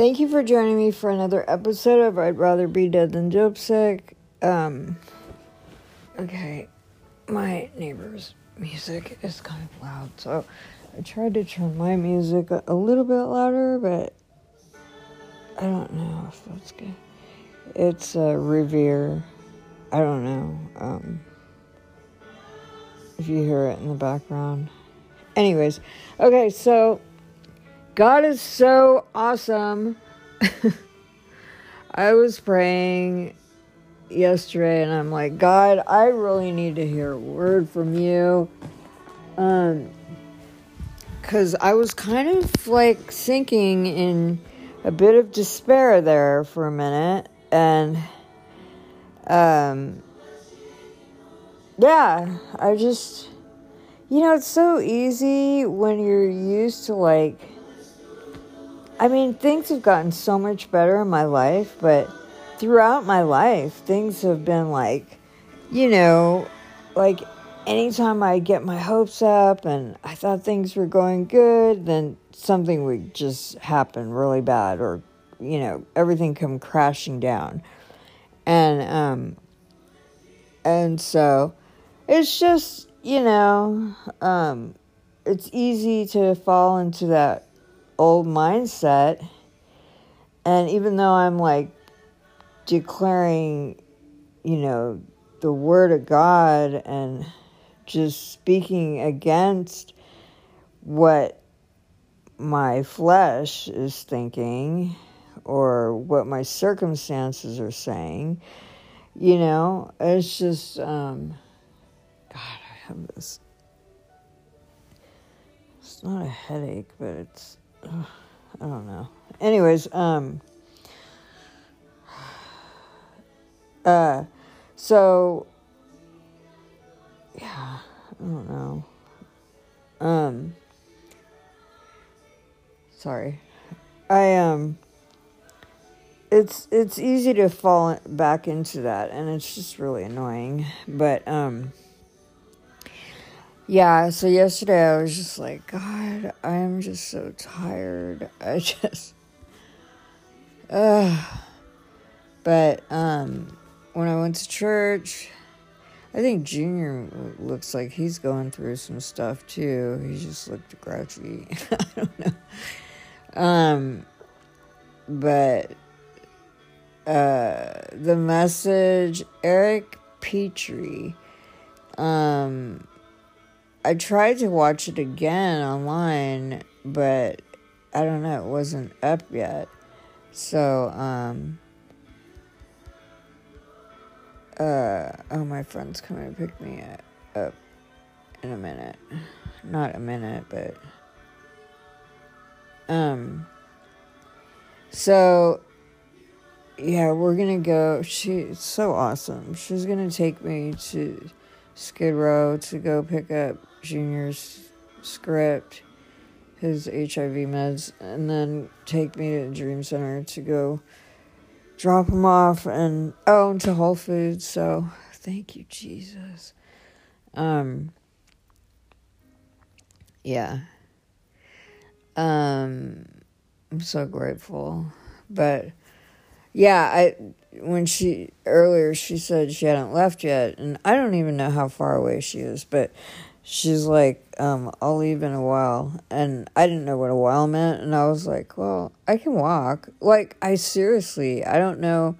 Thank you for joining me for another episode of I'd Rather Be Dead Than Dope Sick. Um, okay, my neighbor's music is kind of loud, so I tried to turn my music a, little bit louder, but I don't know if that's good. It's uh, Revere. I don't know. Um, if you hear it in the background. Anyways, okay, so God is so awesome. I was praying yesterday and I'm like, God, I really need to hear a word from you. Um cuz I was kind of like sinking in a bit of despair there for a minute and um yeah, I just you know, it's so easy when you're used to like I mean, things have gotten so much better in my life, but throughout my life, things have been like, you know, like anytime I get my hopes up and I thought things were going good, then something would just happen really bad or, you know, everything come crashing down. And, um, and so it's just, you know, um, it's easy to fall into that old mindset. And even though I'm like declaring, you know, the word of God and just speaking against what my flesh is thinking or what my circumstances are saying, you know, it's just, um, God, I have this. It's not a headache, but it's I don't know. Anyways, um, uh, so yeah, I don't know. Um, sorry, I um, it's it's easy to fall back into that, and it's just really annoying. But um yeah, so yesterday I was just like, God, I'm just so tired. I just, uh, but um, when I went to church, I think Junior looks like he's going through some stuff too. He just looked grouchy. I don't know. Um, but uh, the message, Eric Petrie, um, I tried to watch it again online, but I don't know, it wasn't up yet. So, um, uh, oh, my friend's coming to pick me up in a minute. Not a minute, but, um, so, yeah, we're gonna go. She's so awesome. She's gonna take me to Skid Row to go pick up Junior's script, his HIV meds, and then take me to the Dream Center to go drop him off and oh, to Whole Foods. So thank you, Jesus. Um, yeah. Um, I'm so grateful, but yeah, I when she earlier she said she hadn't left yet, and I don't even know how far away she is, but she's like, um, I'll leave in a while. And I didn't know what a while meant. And I was like, well, I can walk. Like, I seriously, I don't know.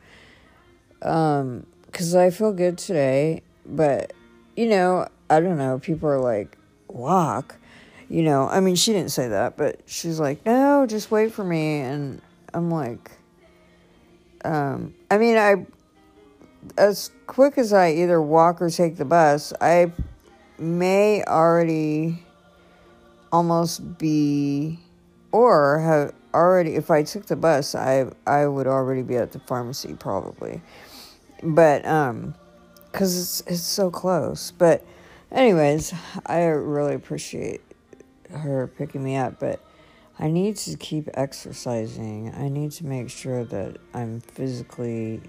Um, cause I feel good today, but you know, I don't know. People are like, walk, you know, I mean, she didn't say that, but she's like, no, just wait for me. And I'm like, um, I mean, I, as quick as I either walk or take the bus, I may already almost be or have already if I took the bus I I would already be at the pharmacy probably. But um cuz it's it's so close. But anyways I really appreciate her picking me up but I need to keep exercising. I need to make sure that I'm physically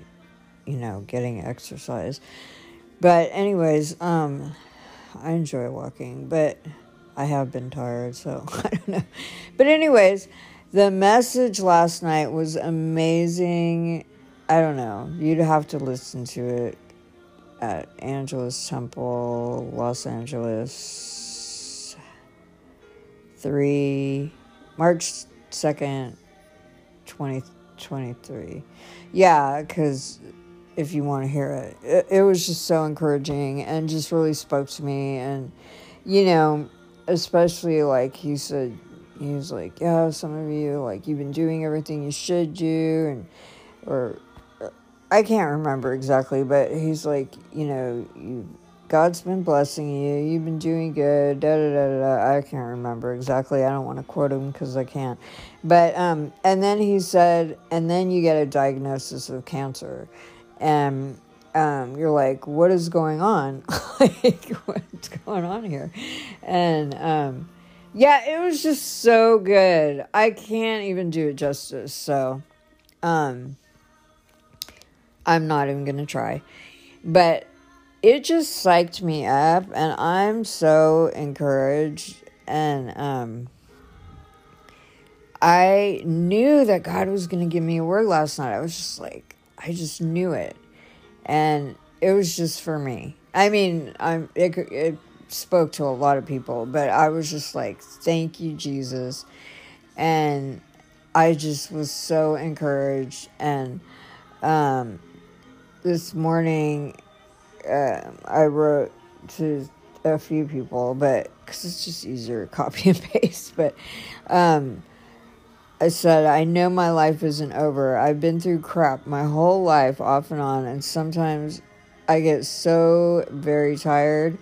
you know getting exercise. But anyways um I enjoy walking, but I have been tired, so I don't know. But anyways, the message last night was amazing. I don't know. You'd have to listen to it at Angelus Temple, Los Angeles. 3 March 2nd, 2023. Yeah, because if you want to hear it. it. It was just so encouraging and just really spoke to me. And, you know, especially like he said, he was like, yeah, some of you, like, you've been doing everything you should do. And, or, I can't remember exactly, but he's like, you know, you God's been blessing you. You've been doing good. Da da da da. I can't remember exactly. I don't want to quote him because I can't. But um, and then he said, and then you get a diagnosis of cancer, and um, you're like, what is going on? like, what's going on here? And um, yeah, it was just so good. I can't even do it justice. So, um, I'm not even gonna try, but it just psyched me up and I'm so encouraged and um I knew that God was going to give me a word last night. I was just like I just knew it. And it was just for me. I mean, I'm it, it spoke to a lot of people, but I was just like, "Thank you, Jesus." And I just was so encouraged and um this morning uh, I wrote to a few people, but because it's just easier to copy and paste. But um, I said, I know my life isn't over. I've been through crap my whole life, off and on, and sometimes I get so very tired.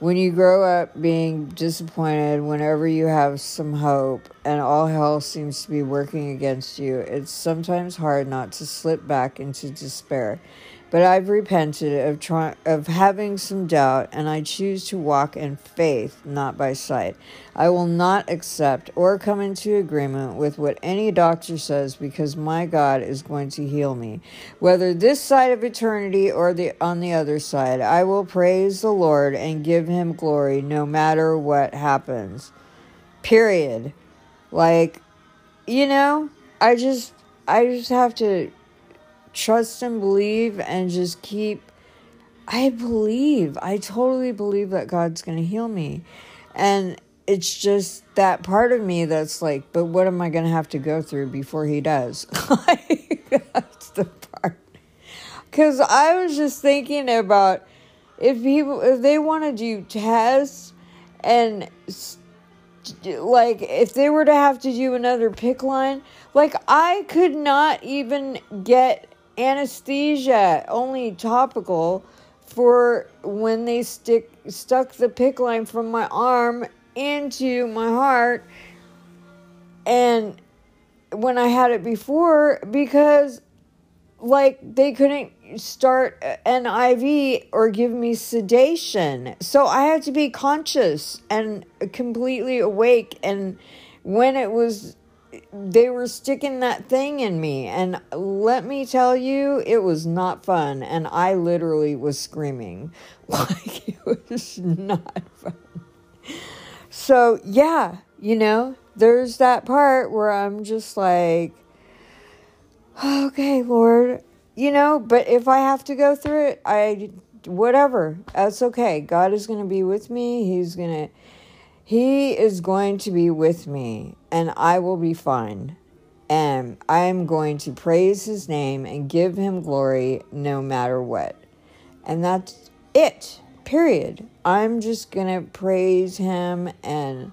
When you grow up being disappointed whenever you have some hope and all hell seems to be working against you, it's sometimes hard not to slip back into despair. But I've repented of try- of having some doubt, and I choose to walk in faith, not by sight. I will not accept or come into agreement with what any doctor says because my God is going to heal me. Whether this side of eternity or the on the other side, I will praise the Lord and give him glory no matter what happens. Period. Like, you know, I just I just have to trust and believe and just keep I believe. I totally believe that God's going to heal me. And it's just that part of me that's like, but what am I going to have to go through before he does? like, that's the part. Cuz I was just thinking about if people if they want to do tests and like if they were to have to do another PICC line, like I could not even get anesthesia, only topical, for when they stick stuck the PICC line from my arm into my heart and when I had it before because like they couldn't start an IV or give me sedation. So I had to be conscious and completely awake and when it was they were sticking that thing in me. And let me tell you it was not fun. And i literally was screaming. Like it was not fun. So yeah you know there's that part where i'm just like okay lord you know but if i have to go through it i whatever. That's okay. God is going to be with me. He's going to he is going to be with me, and I will be fine. And I am going to praise his name and give him glory no matter what. And that's it, period. I'm just going to praise him and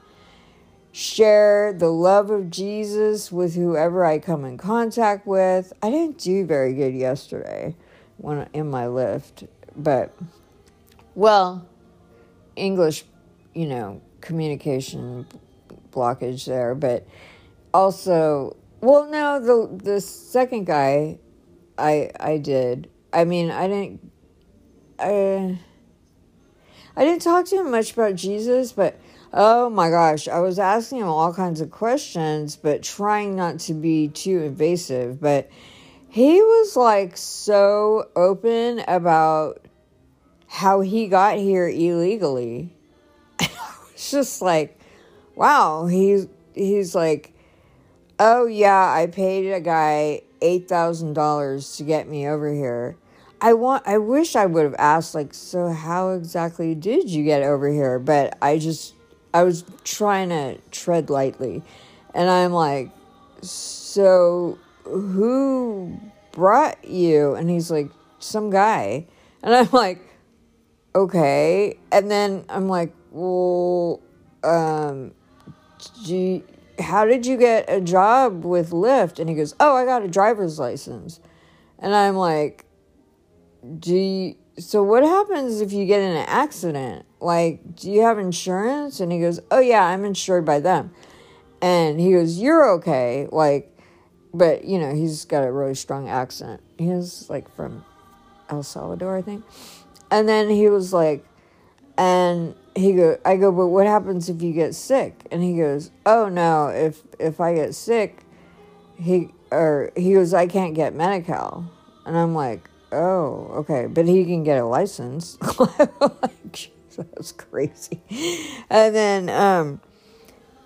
share the love of Jesus with whoever I come in contact with. I didn't do very good yesterday when in my Lyft, but well, English, you know, communication blockage there, but also, well, no, the the second guy, I I did. I mean, I didn't. I I didn't talk to him much about Jesus, but oh my gosh, I was asking him all kinds of questions, but trying not to be too invasive. But he was like so open about how he got here illegally just like, wow, he's he's like, oh yeah, I paid a guy eight thousand dollars to get me over here. I want I wish I would have asked like so how exactly did you get over here? But I just I was trying to tread lightly. And I'm like, so who brought you? And he's like, some guy. And I'm like, okay. And then I'm like, well, um, you, how did you get a job with Lyft? And he goes, oh, I got a driver's license. And I'm like, do you, so what happens if you get in an accident? Like, do you have insurance? And he goes, oh, yeah, I'm insured by them. And he goes, you're okay. Like, but, you know, he's got a really strong accent. He's like from El Salvador, I think. And then he was like, and he go, I go, but what happens if you get sick? And he goes, oh no, if if I get sick, he or he goes, I can't get Medi-Cal. And I'm like, oh, okay, but he can get a license. like, that's crazy. And then um,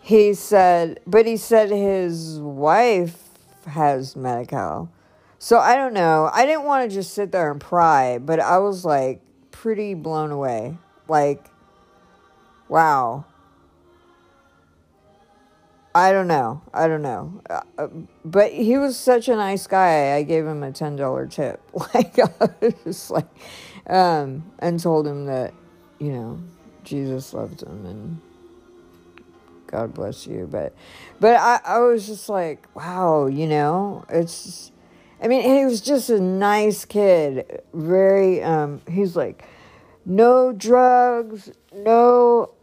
he said, but he said his wife has Medi-Cal. So I don't know. I didn't want to just sit there and pry, but I was like pretty blown away. Like, wow. I don't know. I don't know. Uh, but he was such a nice guy. I gave him a $10 tip. Like, I was like, um, and told him that, you know, Jesus loved him and God bless you. But, but I, I was just like, wow, you know, it's, I mean, he was just a nice kid. Very, um, he's like, no drugs, no,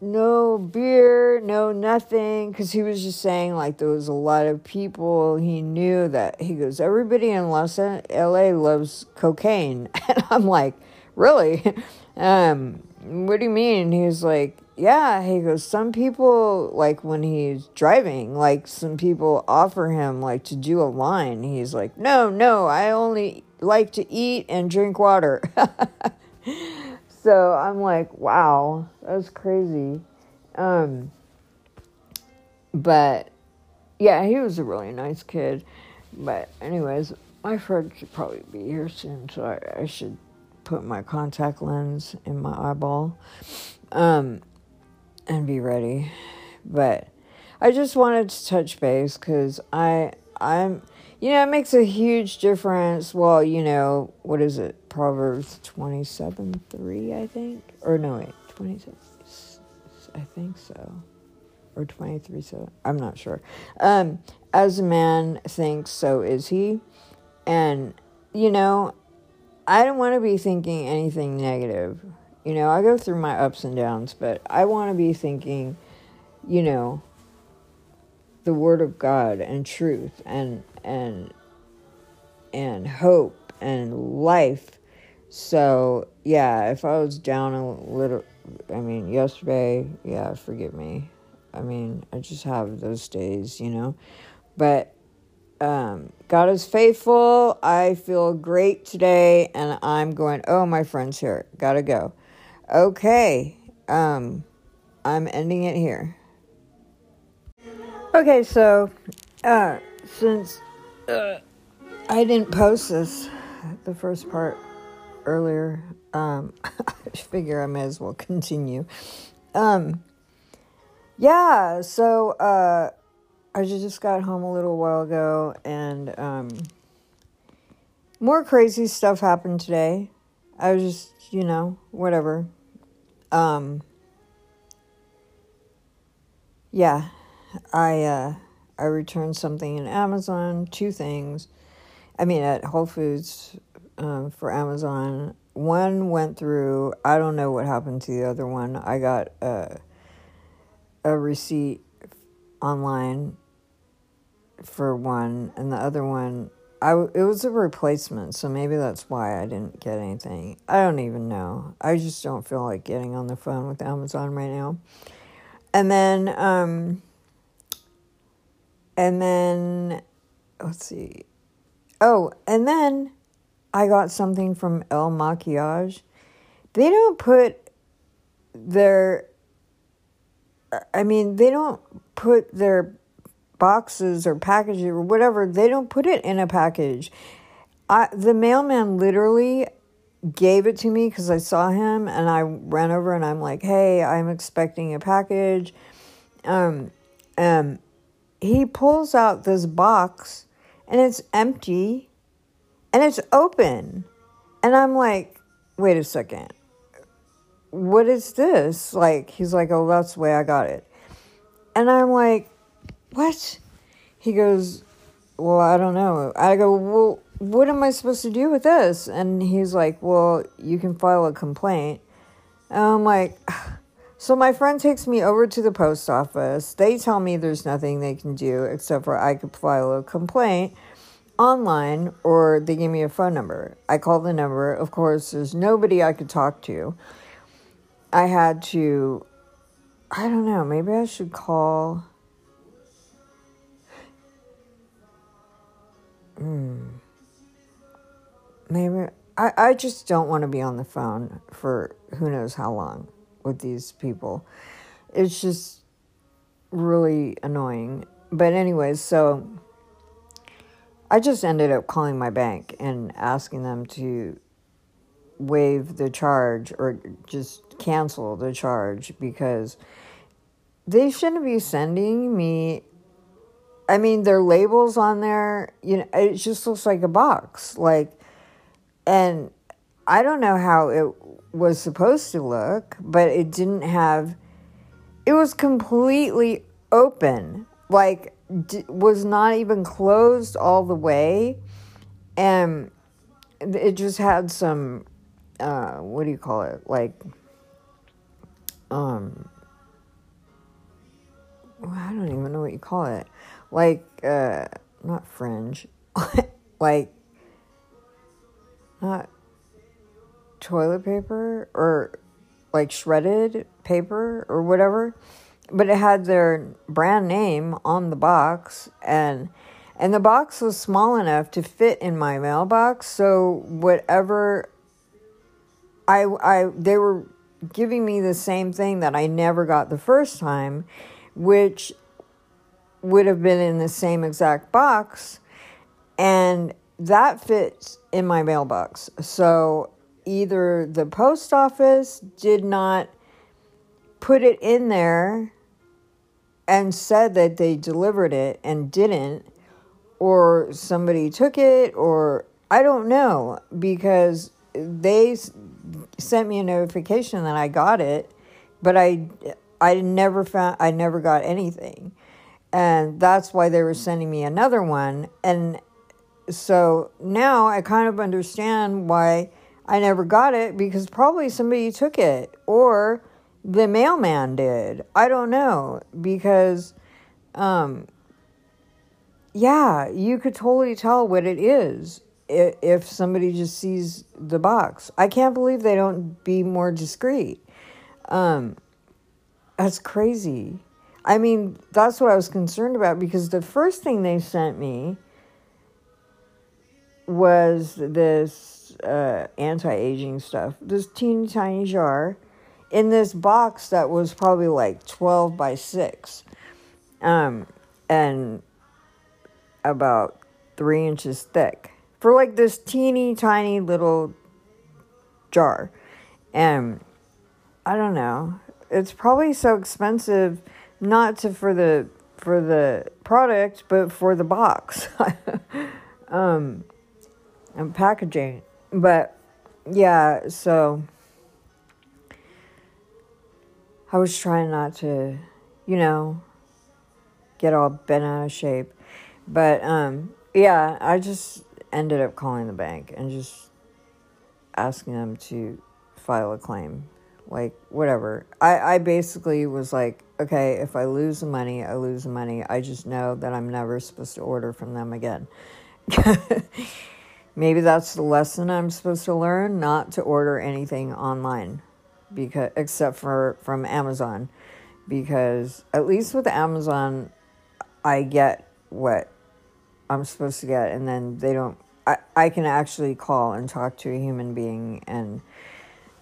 no beer, no nothing. Cause he was just saying like there was a lot of people he knew that he goes, everybody in Los LA loves cocaine. And I'm like, really? Um, what do you mean? He's like, yeah, he goes, some people, like when he's driving, like some people offer him like to do a line. He's like, no, no, I only like to eat and drink water. so I'm like, wow, that's crazy. Um, but yeah, he was a really nice kid. But, anyways, my friend should probably be here soon, so I, I should put my contact lens in my eyeball. Um, and be ready. But I just wanted to touch base because I I'm you know it makes a huge difference. Well, you know what is it? Proverbs twenty seven three, I think, or no wait twenty seven. I think so, or twenty three. So I'm not sure. Um, as a man thinks, so is he, and you know, I don't want to be thinking anything negative you know, I go through my ups and downs, but I want to be thinking, you know, the word of God and truth and and and hope and life. So, yeah, if I was down a little I mean, yesterday, yeah, forgive me. I mean, I just have those days, you know. But um, God is faithful. I feel great today, and I'm going, oh, my friend's here. Gotta go. Okay, um, I'm ending it here. Okay, so uh, since uh, I didn't post this, the first part earlier, um, I figure I may as well continue. Um, yeah, so uh, I just got home a little while ago, and um, more crazy stuff happened today. I was just, you know, whatever, um, yeah, I uh, I returned something in Amazon, two things. I mean, at Whole Foods um, for Amazon. One went through. I don't know what happened to the other one. I got a a receipt online for one, and the other one I it was a replacement, so maybe that's why I didn't get anything. I don't even know. I just don't feel like getting on the phone with Amazon right now. And then um and then let's see. Oh, and then I got something from El Maquillage. They don't put their I mean, they don't put their boxes or packages or whatever, they don't put it in a package. I, the mailman literally gave it to me because I saw him and I ran over and I'm like, hey, I'm expecting a package. Um, um, he pulls out this box and it's empty and it's open. And I'm like, wait a second. What is this? Like, he's like, oh, that's the way I got it. And I'm like, what? He goes, well, I don't know. I go, well, what am I supposed to do with this? And he's like, well, you can file a complaint. And I'm like, so my friend takes me over to the post office. They tell me there's nothing they can do except for I could file a complaint online or they gave me a phone number. I call the number. Of course, there's nobody I could talk to. I had to, I don't know, maybe I should call. Hmm. Maybe I, I just don't want to be on the phone for who knows how long with these people. It's just really annoying. But, anyways, so I just ended up calling my bank and asking them to waive the charge or just cancel the charge because they shouldn't be sending me I mean, their labels on there, you know, it just looks like a box. Like, and I don't know how it was supposed to look, but it didn't have, it was completely open. Like, d- was not even closed all the way. And it just had some, uh, what do you call it? Like, um, I don't even know what you call it like uh not fringe like not toilet paper or like shredded paper or whatever but it had their brand name on the box and and the box was small enough to fit in my mailbox so whatever i i they were giving me the same thing that i never got the first time which would have been in the same exact box, and that fits in my mailbox. So either the post office did not put it in there and said that they delivered it and didn't, or somebody took it, or I don't know because they sent me a notification that I got it, but I I never found I never got anything. And that's why they were sending me another one. And so now i kind of understand why i never got it because probably somebody took it or the mailman did. I don't know because um yeah you could totally tell what it is if somebody just sees the box. I can't believe they don't be more discreet. Um that's crazy. I mean, that's what I was concerned about because the first thing they sent me was this uh, anti aging stuff, this teeny tiny jar in this box that was probably like 12 by 6 um, and about three inches thick for like this teeny tiny little jar. And I don't know, it's probably so expensive not to for the for the product, but for the box um, and packaging. But yeah, so I was trying not to, you know, get all bent out of shape. But um, yeah, I just ended up calling the bank and just asking them to file a claim like whatever. I, I basically was like, okay, if I lose the money, I lose the money. I just know that I'm never supposed to order from them again. Maybe that's the lesson I'm supposed to learn, not to order anything online because except for from Amazon because at least with Amazon I get what I'm supposed to get and then they don't I, I can actually call and talk to a human being and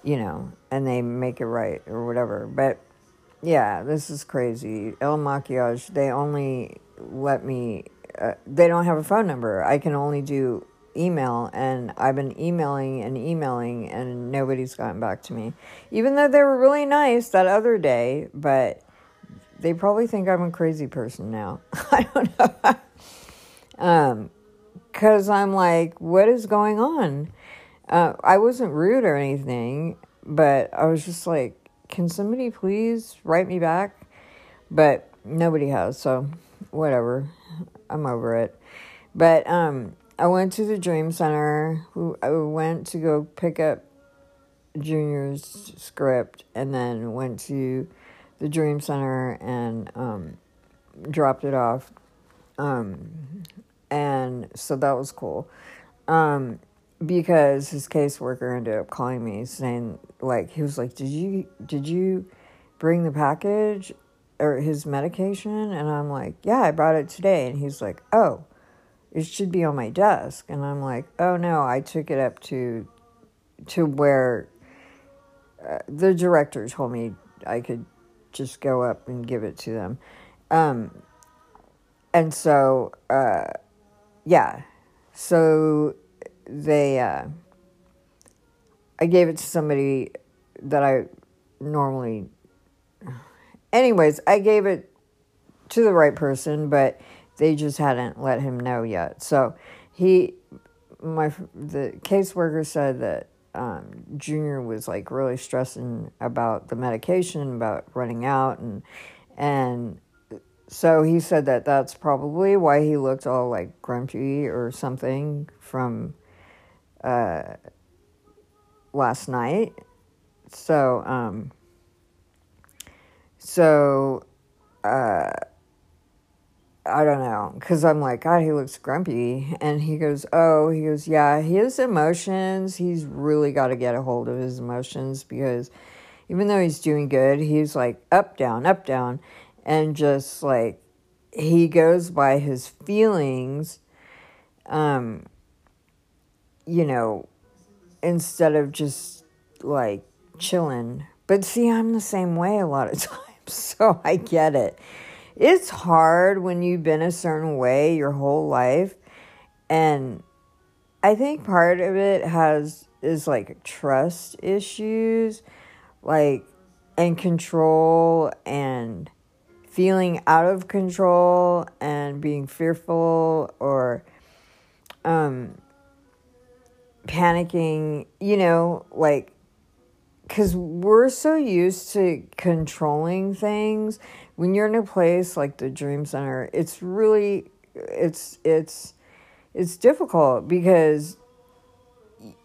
you know, and they make it right or whatever. But yeah, this is crazy. El Maquillage, they only let me. Uh, they don't have a phone number. I can only do email, and I've been emailing and emailing, and nobody's gotten back to me. Even though they were really nice that other day, but they probably think I'm a crazy person now. I don't know. um, because I'm like, what is going on? Uh, I wasn't rude or anything, but I was just like, can somebody please write me back? But nobody has, so whatever. I'm over it. But um, I went to the Dream Center. I went to go pick up Junior's script and then went to the Dream Center and um, dropped it off. Um, and so that was cool. Um, because his caseworker ended up calling me saying like he was like did you did you bring the package or his medication and i'm like yeah i brought it today and he's like oh it should be on my desk. And i'm like oh no i took it up to to where uh, the director told me i could just go up and give it to them. Um and so uh yeah. So they uh, I gave it to somebody that I normally anyways, I gave it to the right person, but they just hadn't let him know yet. So he my the caseworker said that um, Junior was like really stressing about the medication, about running out, and and so he said that that's probably why he looked all like grumpy or something from uh, last night. So, um, so, uh, I don't know, because I'm like, God, he looks grumpy. And he goes, Oh, he goes, Yeah, his emotions, he's really got to get a hold of his emotions because even though he's doing good, he's like up, down, up, down. And just like, he goes by his feelings. Um, you know, instead of just like chilling. But see, I'm the same way a lot of times, so I get it. It's hard when you've been a certain way your whole life. And I think part of it has is like trust issues, like and control and feeling out of control and being fearful or um panicking, you know, like, because we're so used to controlling things. When you're in a place like the Dream Center, it's really, it's, it's, it's difficult because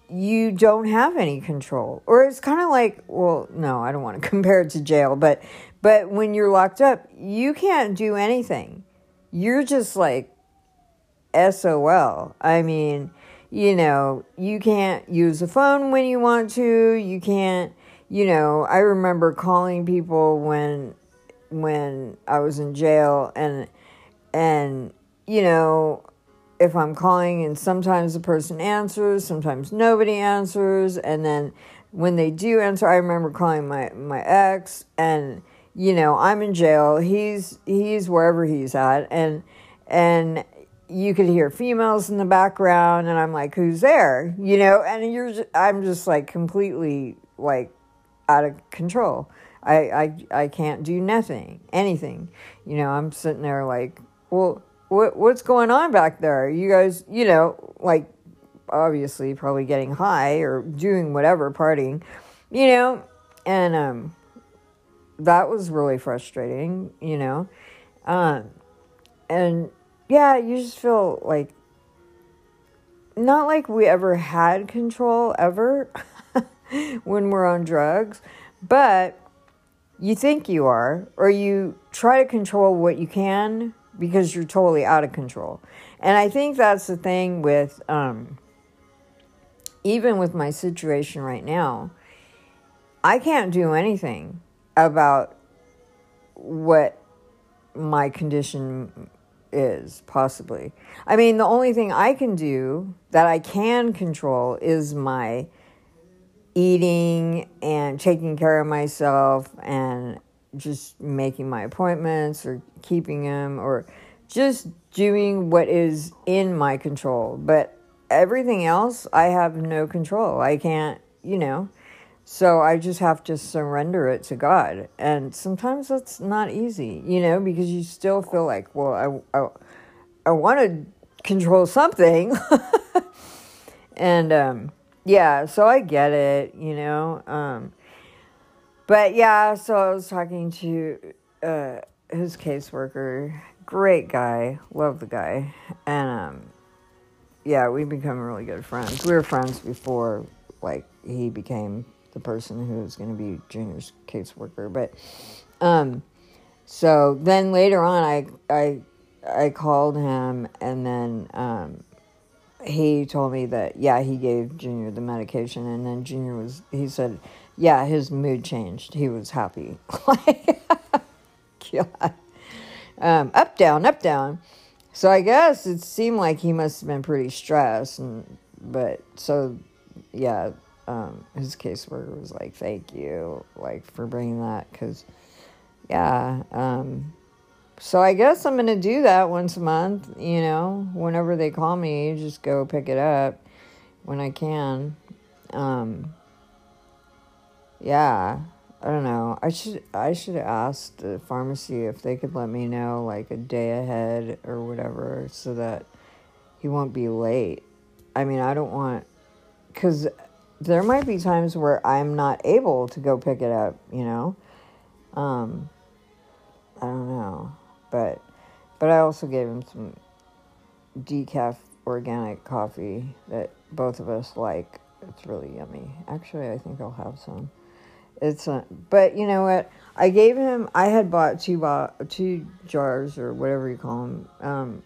you don't have any control. Or it's kind of like, well, no, I don't want to compare it to jail, but, but when you're locked up, you can't do anything. You're just like SOL. I mean, you know, you can't use a phone when you want to. You can't, you know, I remember calling people when when I was in jail and and you know, if I'm calling and sometimes the person answers, sometimes nobody answers, and then when they do answer, I remember calling my my ex and you know, I'm in jail. He's he's wherever he's at and and you could hear females in the background and i'm like who's there you know and you're i'm just like completely like out of control I, I i can't do nothing anything. You know i'm sitting there like well what what's going on back there? You guys you know like obviously probably getting high or doing whatever partying you know? And um that was really frustrating you know? Um and yeah, you just feel like not like we ever had control ever when we're on drugs, but you think you are, or you try to control what you can because you're totally out of control. And I think that's the thing with, um, even with my situation right now, I can't do anything about what my condition is, possibly. I mean, the only thing I can do that I can control is my eating and taking care of myself and just making my appointments or keeping them or just doing what is in my control. But everything else, I have no control. I can't, you know. So I just have to surrender it to God. And sometimes that's not easy, you know, because you still feel like, well, I, I, I want to control something. and um, yeah, so I get it, you know. Um, but yeah, so I was talking to uh, his caseworker, great guy, love the guy, and um, yeah, we've become really good friends. We were friends before, like he became the person who was going to be Junior's caseworker, but um, so then later on, I I I called him, and then um, he told me that yeah, he gave Junior the medication, and then Junior was he said yeah, his mood changed. He was happy. God. Um, up down, up down. So I guess it seemed like he must have been pretty stressed, and but so yeah, um, his caseworker was like, "Thank you, like for bringing that," because yeah, um, so I guess I'm gonna do that once a month. You know, whenever they call me, just go pick it up when I can. Um, yeah, I don't know. I should I should ask the pharmacy if they could let me know like a day ahead or whatever, so that he won't be late. I mean, I don't want because there might be times where I'm not able to go pick it up. You know, um, I don't know but but I also gave him some decaf organic coffee that both of us like. It's really yummy. Actually, I think I'll have some. It's a, but you know what? I gave him. I had bought two bo- two jars or whatever you call them, um,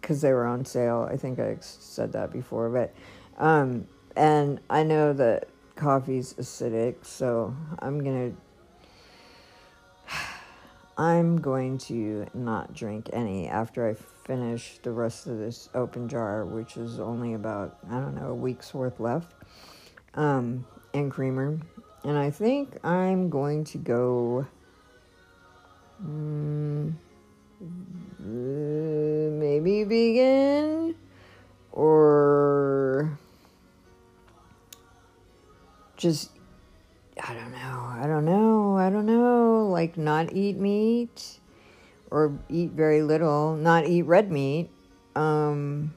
because they were on sale. I think I said that before, but um, and I know that coffee's acidic, so I'm gonna I'm going to not drink any after I finish the rest of this open jar, which is only about, I don't know, a week's worth left, um, and creamer. And I think I'm going to go um, maybe vegan or just I don't know. I don't know. I don't know. Like not eat meat or eat very little, not eat red meat. Um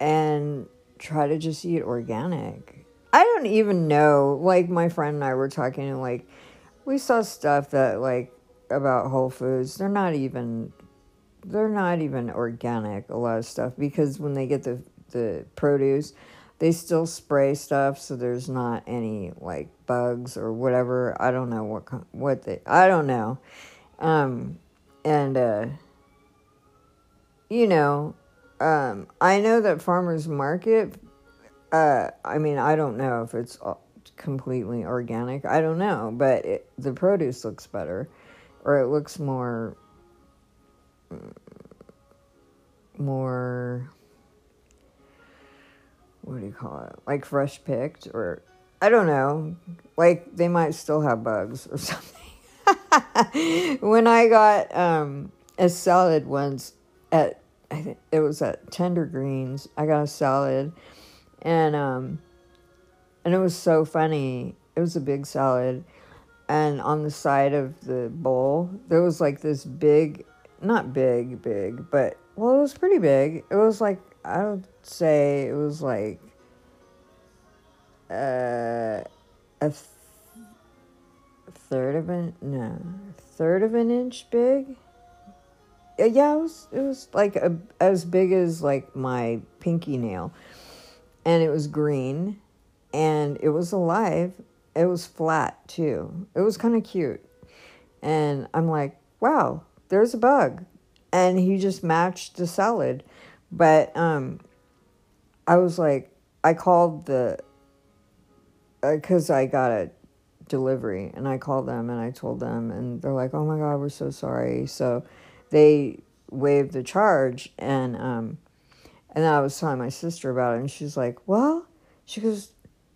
and try to just eat organic. I don't even know. Like my friend and I were talking and like we saw stuff that like about Whole Foods. They're not even they're not even organic a lot of stuff because when they get the the produce they still spray stuff so there's not any like bugs or whatever. I don't know what what they i don't know. Um and uh you know um i know that farmers market uh i mean i don't know if it's completely organic i don't know but it, the produce looks better or it looks more more what do you call it? Like fresh picked or I don't know. Like they might still have bugs or something. when I got um, a salad once at I think it was at Tender Greens, I got a salad and um and it was so funny. It was a big salad and on the side of the bowl there was like this big not big big but well it was pretty big it was like I would say it was like uh, a th- third of an no, third of an inch big. Uh, yeah, it was it was like a, as big as like my pinky nail, and it was green, and it was alive. It was flat too. It was kind of cute, and I'm like, wow, there's a bug, and he just matched the salad but um, I was like, I called the, because uh, I got a delivery and I called them and I told them and they're like, oh my God, we're so sorry. So they waived the charge and, um, and I was telling my sister about it and she's like, well, she goes,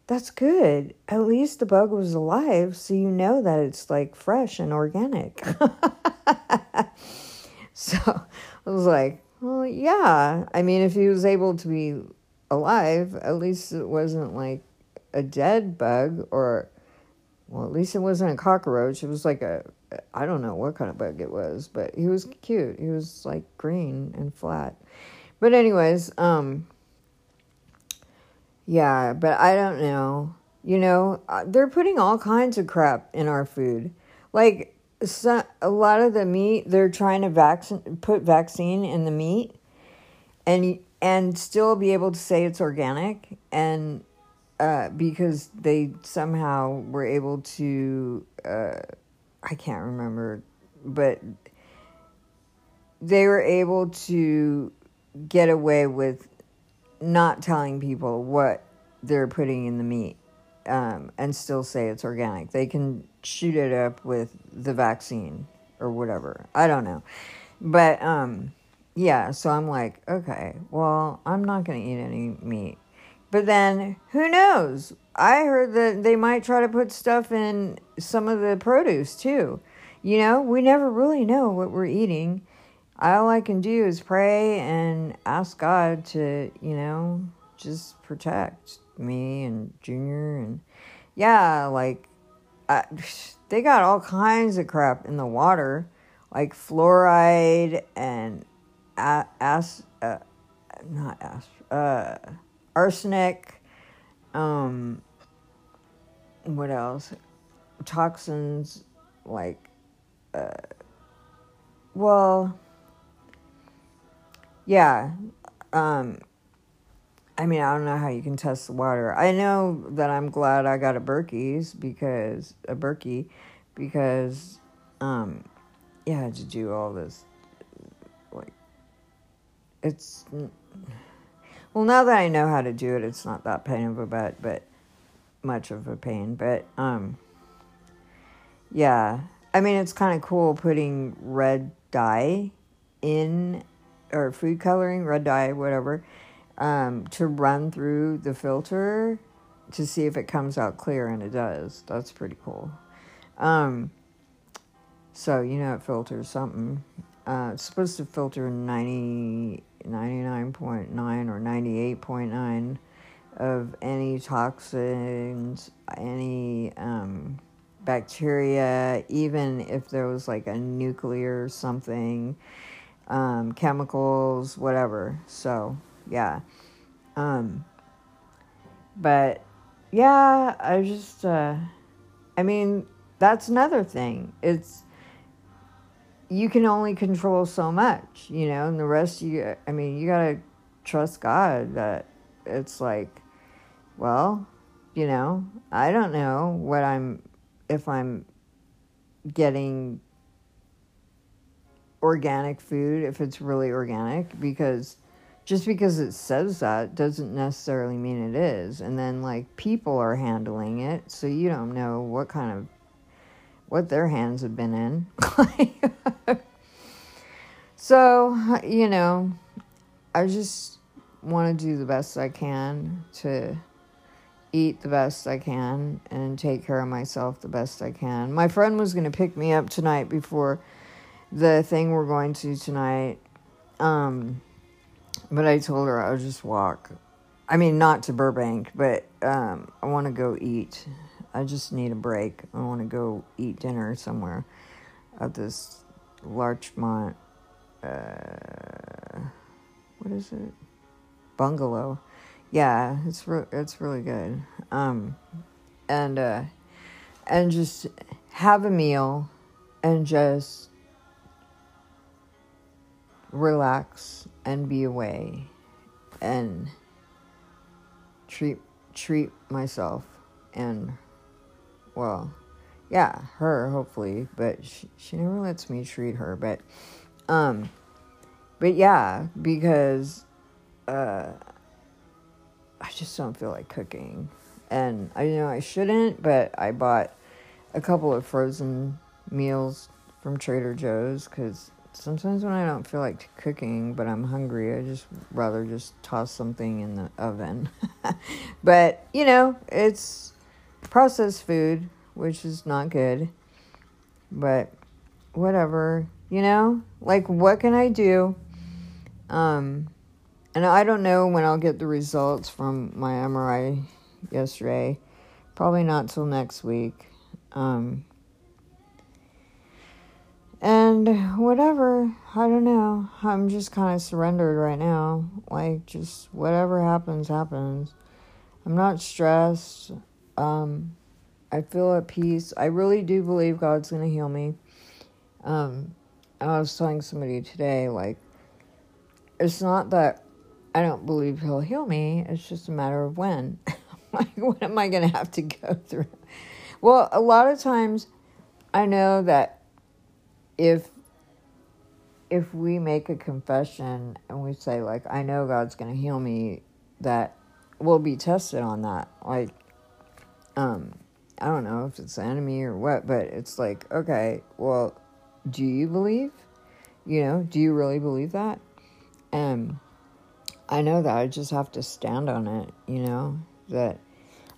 that's good. At least the bug was alive, so you know that it's like fresh and organic. so I was like, well, yeah. I mean, if he was able to be alive, at least it wasn't like a dead bug or, well, at least it wasn't a cockroach. It was like a, I don't know what kind of bug it was, but he was cute. He was like green and flat. But, anyways, um, yeah, but I don't know. You know, uh, they're putting all kinds of crap in our food. Like so, a lot of the meat, they're trying to vaccine put vaccine in the meat, and and still be able to say it's organic, and uh, because they somehow were able to, uh, I can't remember, but they were able to get away with not telling people what they're putting in the meat um, and still say it's organic. They can shoot it up with the vaccine or whatever. I don't know. But um, yeah, so I'm like, okay, well, I'm not going to eat any meat. But then who knows? I heard that they might try to put stuff in some of the produce too. You know, we never really know what we're eating all I can do is pray and ask God to, you know, just protect me and Junior and yeah, like I, they got all kinds of crap in the water, like fluoride and as uh, not as uh, arsenic. Um, what else? Toxins like uh, well yeah. Um, I mean, I don't know how you can test the water. I know that I'm glad I got a Berkey's because a Berkey because um yeah, to do all this it's well now that I know how to do it, it's not that pain of a butt, but much of a pain. But um yeah. I mean it's kinda cool putting red dye in or food coloring, red dye, whatever, um, to run through the filter to see if it comes out clear, and it does. That's pretty cool. Um, so, you know, it filters something. Uh, supposed to filter 90, 99.9 or 98.9 of any toxins, any um, bacteria, even if there was like a nuclear something um, chemicals, whatever. So, yeah. Um, but yeah, I just, uh, I mean, that's another thing. It's, you can only control so much, you know, and the rest you, I mean, you gotta trust God that it's like, well, you know, I don't know what I'm, if I'm getting organic food if it's really organic because just because it says that doesn't necessarily mean it is. And then like people are handling it, so you don't know what kind of what their hands have been in. so, you know, I just want to do the best I can to eat the best I can and take care of myself the best I can. My friend was going to pick me up tonight before the thing we're going to tonight. Um, but I told her I'll just walk. I mean, not to Burbank, but um, I want to go eat. I just need a break. I want to go eat dinner somewhere at this Larchmont. Uh, what is it? Bungalow. Yeah, it's re- it's really good. Um, and uh, and just have a meal, and just relax and be away and treat treat myself and well yeah her hopefully but she, she never lets me treat her but um but yeah because uh i just don't feel like cooking and i know i shouldn't but i bought a couple of frozen meals from trader joe's because sometimes when I don't feel like cooking, but I'm hungry, I just rather just toss something in the oven. but, you know, it's processed food, which is not good. But whatever, you know? Like what can I do? Um and I don't know when I'll get the results from my MRI yesterday. Probably not till next week. Um and whatever, I don't know. I'm just kind of surrendered right now. Like, just whatever happens, happens. I'm not stressed. Um, I feel at peace. I really do believe God's going to heal me. Um, I was telling somebody today, like, it's not that I don't believe He'll heal me, it's just a matter of when. like, what am I going to have to go through? Well, a lot of times I know that if if we make a confession and we say like I know God's going to heal me that we'll be tested on that like um I don't know if it's the enemy or what but it's like okay well do you believe you know do you really believe that um I know that I just have to stand on it you know that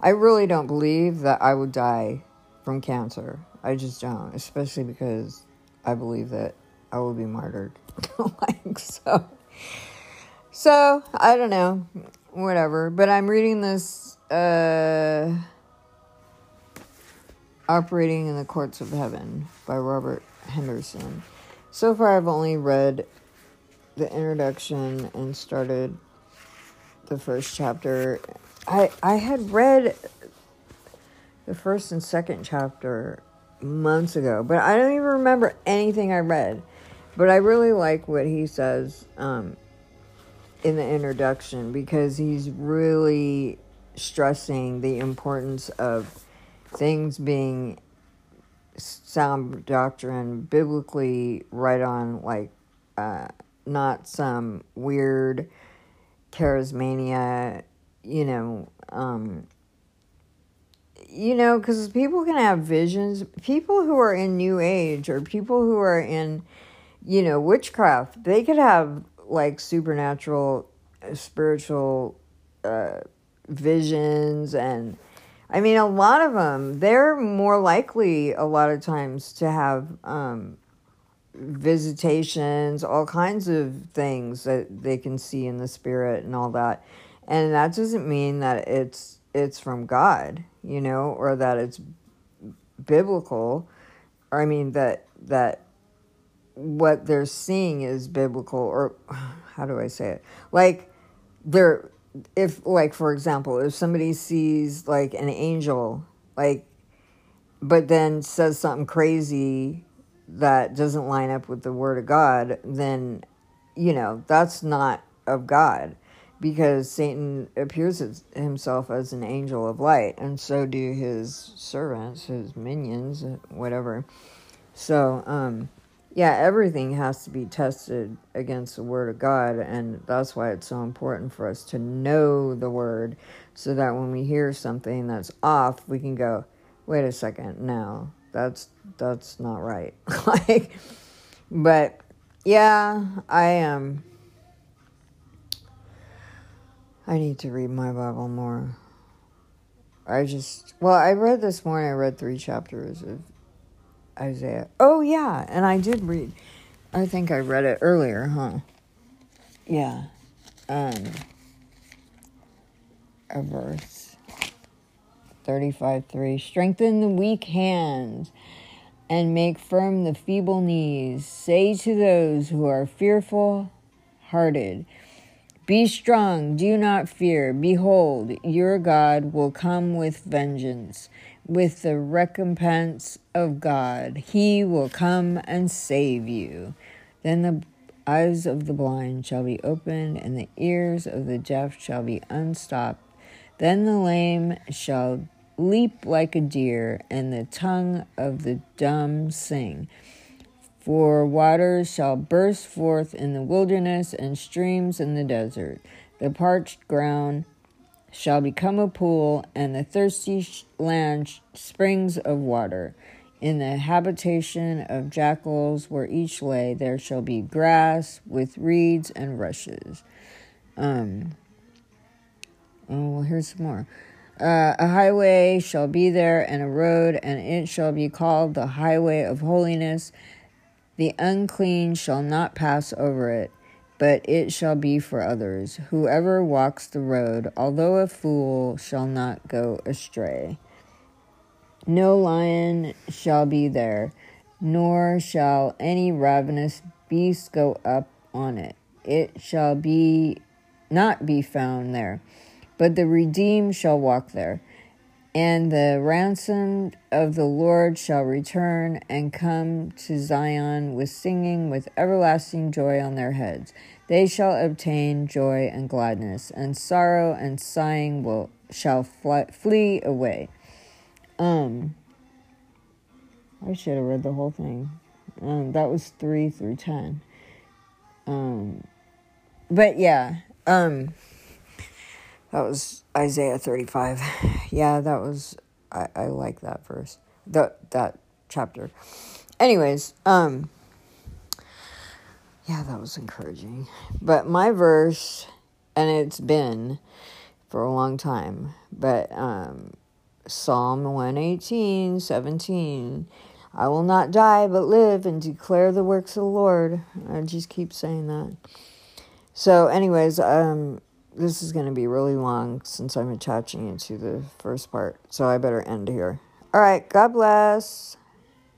I really don't believe that I would die from cancer I just don't especially because I believe that I will be martyred. like so. So, I don't know. Whatever. But I'm reading this uh Operating in the Courts of Heaven by Robert Henderson. So far I've only read the introduction and started the first chapter. I I had read the first and second chapter months ago, but I don't even remember anything I read. But I really like what he says um, in the introduction because he's really stressing the importance of things being sound doctrine, biblically right on, like uh, not some weird charismania, you know, um, you know, because people can have visions. People who are in New Age or people who are in, you know, witchcraft, they could have like supernatural, uh, spiritual uh, visions. And I mean, a lot of them, they're more likely a lot of times to have um, visitations, all kinds of things that they can see in the spirit and all that. And that doesn't mean that it's it's from God, you know, or that it's biblical, or I mean that that what they're seeing is biblical, or how do I say it? Like they're if like for example, if somebody sees like an angel, like but then says something crazy that doesn't line up with the word of God, then you know, that's not of God because Satan appears as himself as an angel of light, and so do his servants, his minions, whatever. So, um, yeah, everything has to be tested against the Word of God, and that's why it's so important for us to know the Word, so that when we hear something that's off, we can go, "Wait a second, no, that's that's not right." like, but yeah, I am. Um, I need to read my Bible more. I just, well, I read this morning, I read three chapters of Isaiah. Oh, yeah, and I did read, I think I read it earlier, huh? Yeah. Um, a verse 35 3 Strengthen the weak hands and make firm the feeble knees. Say to those who are fearful hearted, be strong, do not fear. Behold, your God will come with vengeance, with the recompense of God. He will come and save you. Then the eyes of the blind shall be opened, and the ears of the deaf shall be unstopped. Then the lame shall leap like a deer, and the tongue of the dumb sing. For waters shall burst forth in the wilderness and streams in the desert. The parched ground shall become a pool, and the thirsty land springs of water. In the habitation of jackals, where each lay, there shall be grass with reeds and rushes. Um, oh, well, here's some more. Uh, a highway shall be there, and a road, and it shall be called the highway of holiness. The unclean shall not pass over it, but it shall be for others. Whoever walks the road, although a fool, shall not go astray. No lion shall be there, nor shall any ravenous beast go up on it. It shall be not be found there, but the redeemed shall walk there. And the ransomed of the Lord shall return and come to Zion with singing, with everlasting joy on their heads. They shall obtain joy and gladness, and sorrow and sighing will shall flee away. Um, I should have read the whole thing. Um, that was three through ten. Um, but yeah, um, that was Isaiah thirty-five. Yeah, that was I, I like that verse. That that chapter. Anyways, um, yeah, that was encouraging. But my verse, and it's been for a long time, but um, Psalm 118, 17. I will not die but live and declare the works of the Lord. I just keep saying that. So, anyways, um, this is going to be really long since I'm attaching it to the first part. So I better end here. All right. God bless.